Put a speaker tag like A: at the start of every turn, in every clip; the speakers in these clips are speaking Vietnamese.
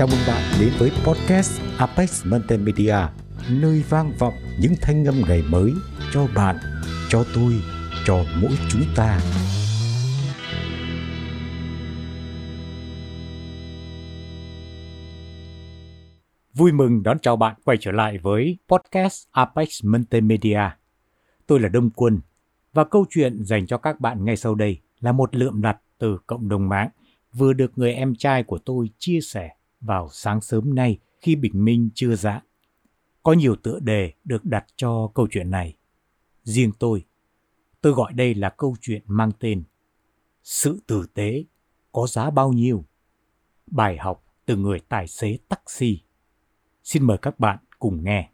A: Chào mừng bạn đến với podcast Apex Multimedia, nơi vang vọng những thanh âm ngày mới cho bạn, cho tôi, cho mỗi chúng ta. Vui mừng đón chào bạn quay trở lại với podcast Apex Multimedia. Tôi là Đông Quân và câu chuyện dành cho các bạn ngay sau đây là một lượm đặt từ cộng đồng mạng vừa được người em trai của tôi chia sẻ vào sáng sớm nay khi bình minh chưa dạng. Có nhiều tựa đề được đặt cho câu chuyện này. Riêng tôi, tôi gọi đây là câu chuyện mang tên Sự tử tế có giá bao nhiêu? Bài học từ người tài xế taxi. Xin mời các bạn cùng nghe.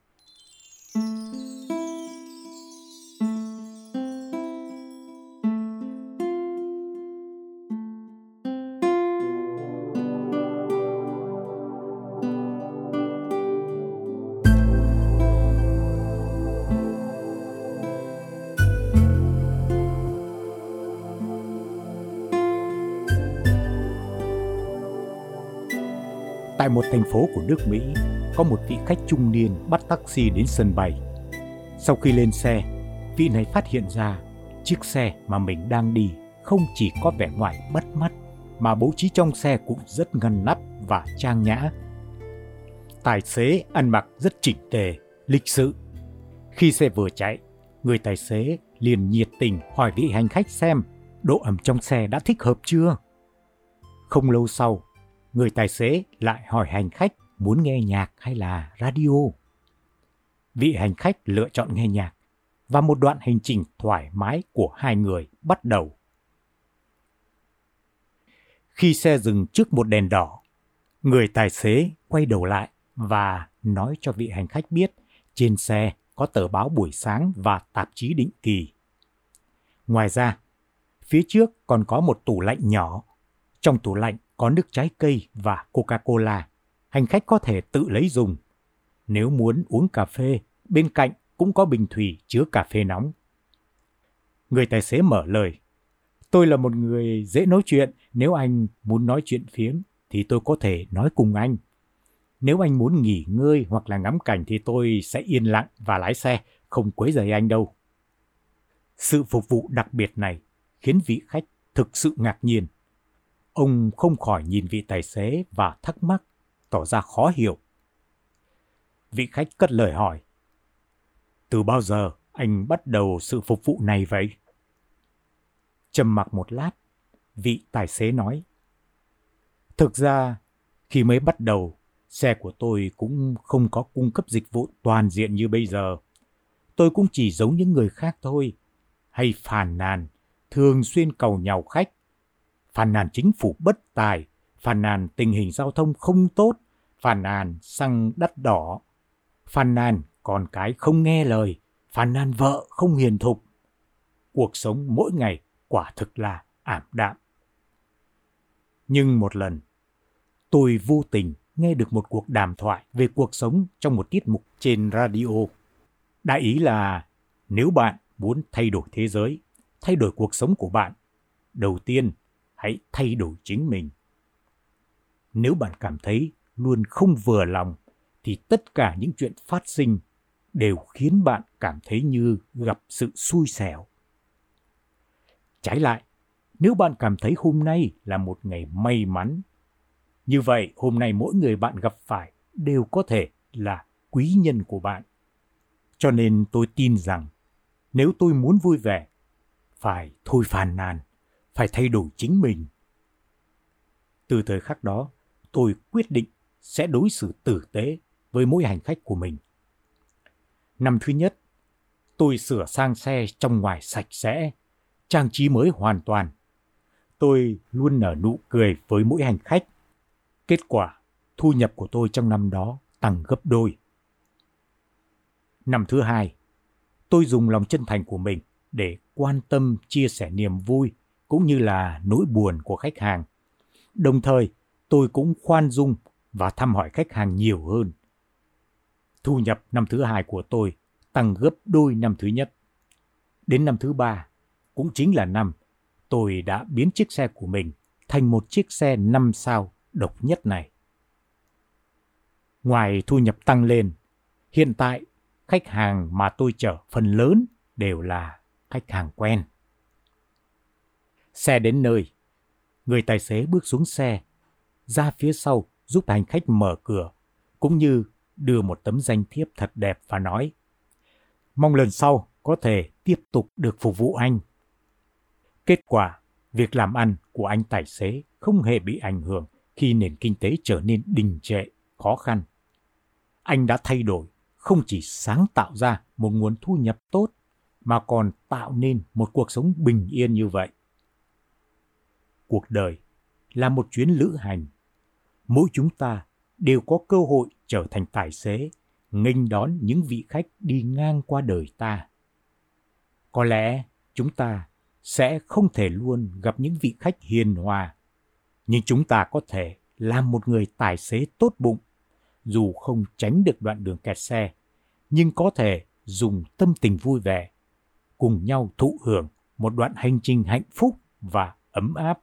A: Tại một thành phố của nước Mỹ, có một vị khách trung niên bắt taxi đến sân bay. Sau khi lên xe, vị này phát hiện ra chiếc xe mà mình đang đi không chỉ có vẻ ngoài bắt mắt mà bố trí trong xe cũng rất ngăn nắp và trang nhã. Tài xế ăn mặc rất chỉnh tề, lịch sự. Khi xe vừa chạy, người tài xế liền nhiệt tình hỏi vị hành khách xem độ ẩm trong xe đã thích hợp chưa. Không lâu sau, người tài xế lại hỏi hành khách muốn nghe nhạc hay là radio. Vị hành khách lựa chọn nghe nhạc và một đoạn hành trình thoải mái của hai người bắt đầu. Khi xe dừng trước một đèn đỏ, người tài xế quay đầu lại và nói cho vị hành khách biết trên xe có tờ báo buổi sáng và tạp chí định kỳ. Ngoài ra, phía trước còn có một tủ lạnh nhỏ. Trong tủ lạnh có nước trái cây và Coca-Cola. Hành khách có thể tự lấy dùng. Nếu muốn uống cà phê, bên cạnh cũng có bình thủy chứa cà phê nóng. Người tài xế mở lời. Tôi là một người dễ nói chuyện, nếu anh muốn nói chuyện phiếm thì tôi có thể nói cùng anh. Nếu anh muốn nghỉ ngơi hoặc là ngắm cảnh thì tôi sẽ yên lặng và lái xe, không quấy rầy anh đâu. Sự phục vụ đặc biệt này khiến vị khách thực sự ngạc nhiên. Ông không khỏi nhìn vị tài xế và thắc mắc, tỏ ra khó hiểu. Vị khách cất lời hỏi. Từ bao giờ anh bắt đầu sự phục vụ này vậy? Trầm mặc một lát, vị tài xế nói. Thực ra, khi mới bắt đầu, xe của tôi cũng không có cung cấp dịch vụ toàn diện như bây giờ. Tôi cũng chỉ giống những người khác thôi, hay phàn nàn, thường xuyên cầu nhau khách phàn nàn chính phủ bất tài, phàn nàn tình hình giao thông không tốt, phàn nàn xăng đắt đỏ, phàn nàn con cái không nghe lời, phàn nàn vợ không hiền thục. Cuộc sống mỗi ngày quả thực là ảm đạm. Nhưng một lần, tôi vô tình nghe được một cuộc đàm thoại về cuộc sống trong một tiết mục trên radio. Đại ý là nếu bạn muốn thay đổi thế giới, thay đổi cuộc sống của bạn, đầu tiên hãy thay đổi chính mình. Nếu bạn cảm thấy luôn không vừa lòng thì tất cả những chuyện phát sinh đều khiến bạn cảm thấy như gặp sự xui xẻo. Trái lại, nếu bạn cảm thấy hôm nay là một ngày may mắn, như vậy hôm nay mỗi người bạn gặp phải đều có thể là quý nhân của bạn. Cho nên tôi tin rằng nếu tôi muốn vui vẻ, phải thôi phàn nàn, phải thay đổi chính mình. Từ thời khắc đó, tôi quyết định sẽ đối xử tử tế với mỗi hành khách của mình. Năm thứ nhất, tôi sửa sang xe trong ngoài sạch sẽ, trang trí mới hoàn toàn. Tôi luôn nở nụ cười với mỗi hành khách. Kết quả, thu nhập của tôi trong năm đó tăng gấp đôi. Năm thứ hai, tôi dùng lòng chân thành của mình để quan tâm chia sẻ niềm vui cũng như là nỗi buồn của khách hàng. Đồng thời, tôi cũng khoan dung và thăm hỏi khách hàng nhiều hơn. Thu nhập năm thứ hai của tôi tăng gấp đôi năm thứ nhất. Đến năm thứ ba, cũng chính là năm tôi đã biến chiếc xe của mình thành một chiếc xe năm sao độc nhất này. Ngoài thu nhập tăng lên, hiện tại khách hàng mà tôi chở phần lớn đều là khách hàng quen. Xe đến nơi, người tài xế bước xuống xe, ra phía sau giúp hành khách mở cửa, cũng như đưa một tấm danh thiếp thật đẹp và nói Mong lần sau có thể tiếp tục được phục vụ anh. Kết quả, việc làm ăn của anh tài xế không hề bị ảnh hưởng khi nền kinh tế trở nên đình trệ, khó khăn. Anh đã thay đổi, không chỉ sáng tạo ra một nguồn thu nhập tốt, mà còn tạo nên một cuộc sống bình yên như vậy. Cuộc đời là một chuyến lữ hành. Mỗi chúng ta đều có cơ hội trở thành tài xế, nghênh đón những vị khách đi ngang qua đời ta. Có lẽ chúng ta sẽ không thể luôn gặp những vị khách hiền hòa, nhưng chúng ta có thể làm một người tài xế tốt bụng, dù không tránh được đoạn đường kẹt xe, nhưng có thể dùng tâm tình vui vẻ, cùng nhau thụ hưởng một đoạn hành trình hạnh phúc và ấm áp.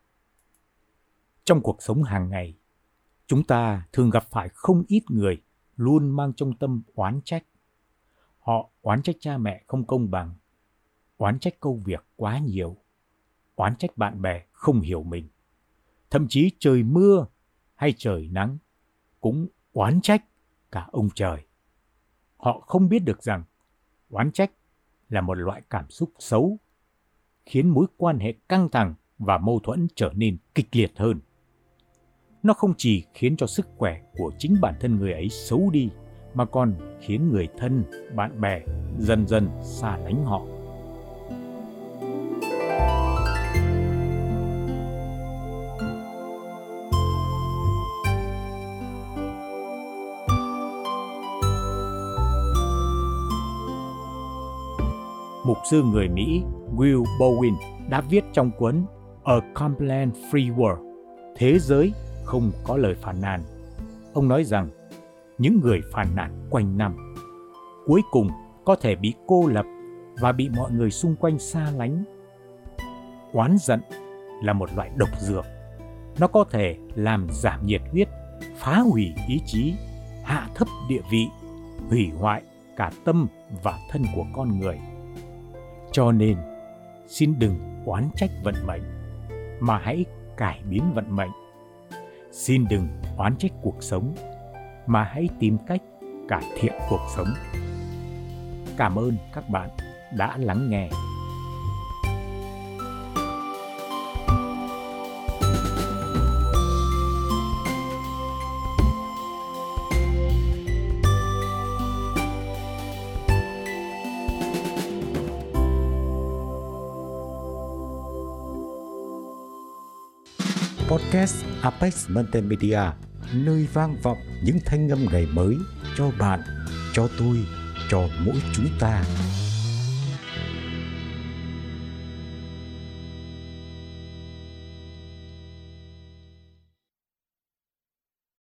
A: Trong cuộc sống hàng ngày, chúng ta thường gặp phải không ít người luôn mang trong tâm oán trách. Họ oán trách cha mẹ không công bằng, oán trách công việc quá nhiều, oán trách bạn bè không hiểu mình. Thậm chí trời mưa hay trời nắng cũng oán trách cả ông trời. Họ không biết được rằng oán trách là một loại cảm xúc xấu, khiến mối quan hệ căng thẳng và mâu thuẫn trở nên kịch liệt hơn. Nó không chỉ khiến cho sức khỏe của chính bản thân người ấy xấu đi, mà còn khiến người thân, bạn bè dần dần xa lánh họ. mục sư người Mỹ Will Bowen đã viết trong cuốn A Complaint Free World, Thế giới không có lời phản nàn. Ông nói rằng những người phản nàn quanh năm cuối cùng có thể bị cô lập và bị mọi người xung quanh xa lánh. Oán giận là một loại độc dược. Nó có thể làm giảm nhiệt huyết, phá hủy ý chí, hạ thấp địa vị, hủy hoại cả tâm và thân của con người. Cho nên, xin đừng oán trách vận mệnh, mà hãy cải biến vận mệnh. Xin đừng oán trách cuộc sống, mà hãy tìm cách cải thiện cuộc sống. Cảm ơn các bạn đã lắng nghe.
B: Podcast Apex Multimedia, nơi vang vọng những thanh âm ngày mới cho bạn, cho tôi, cho mỗi chúng ta.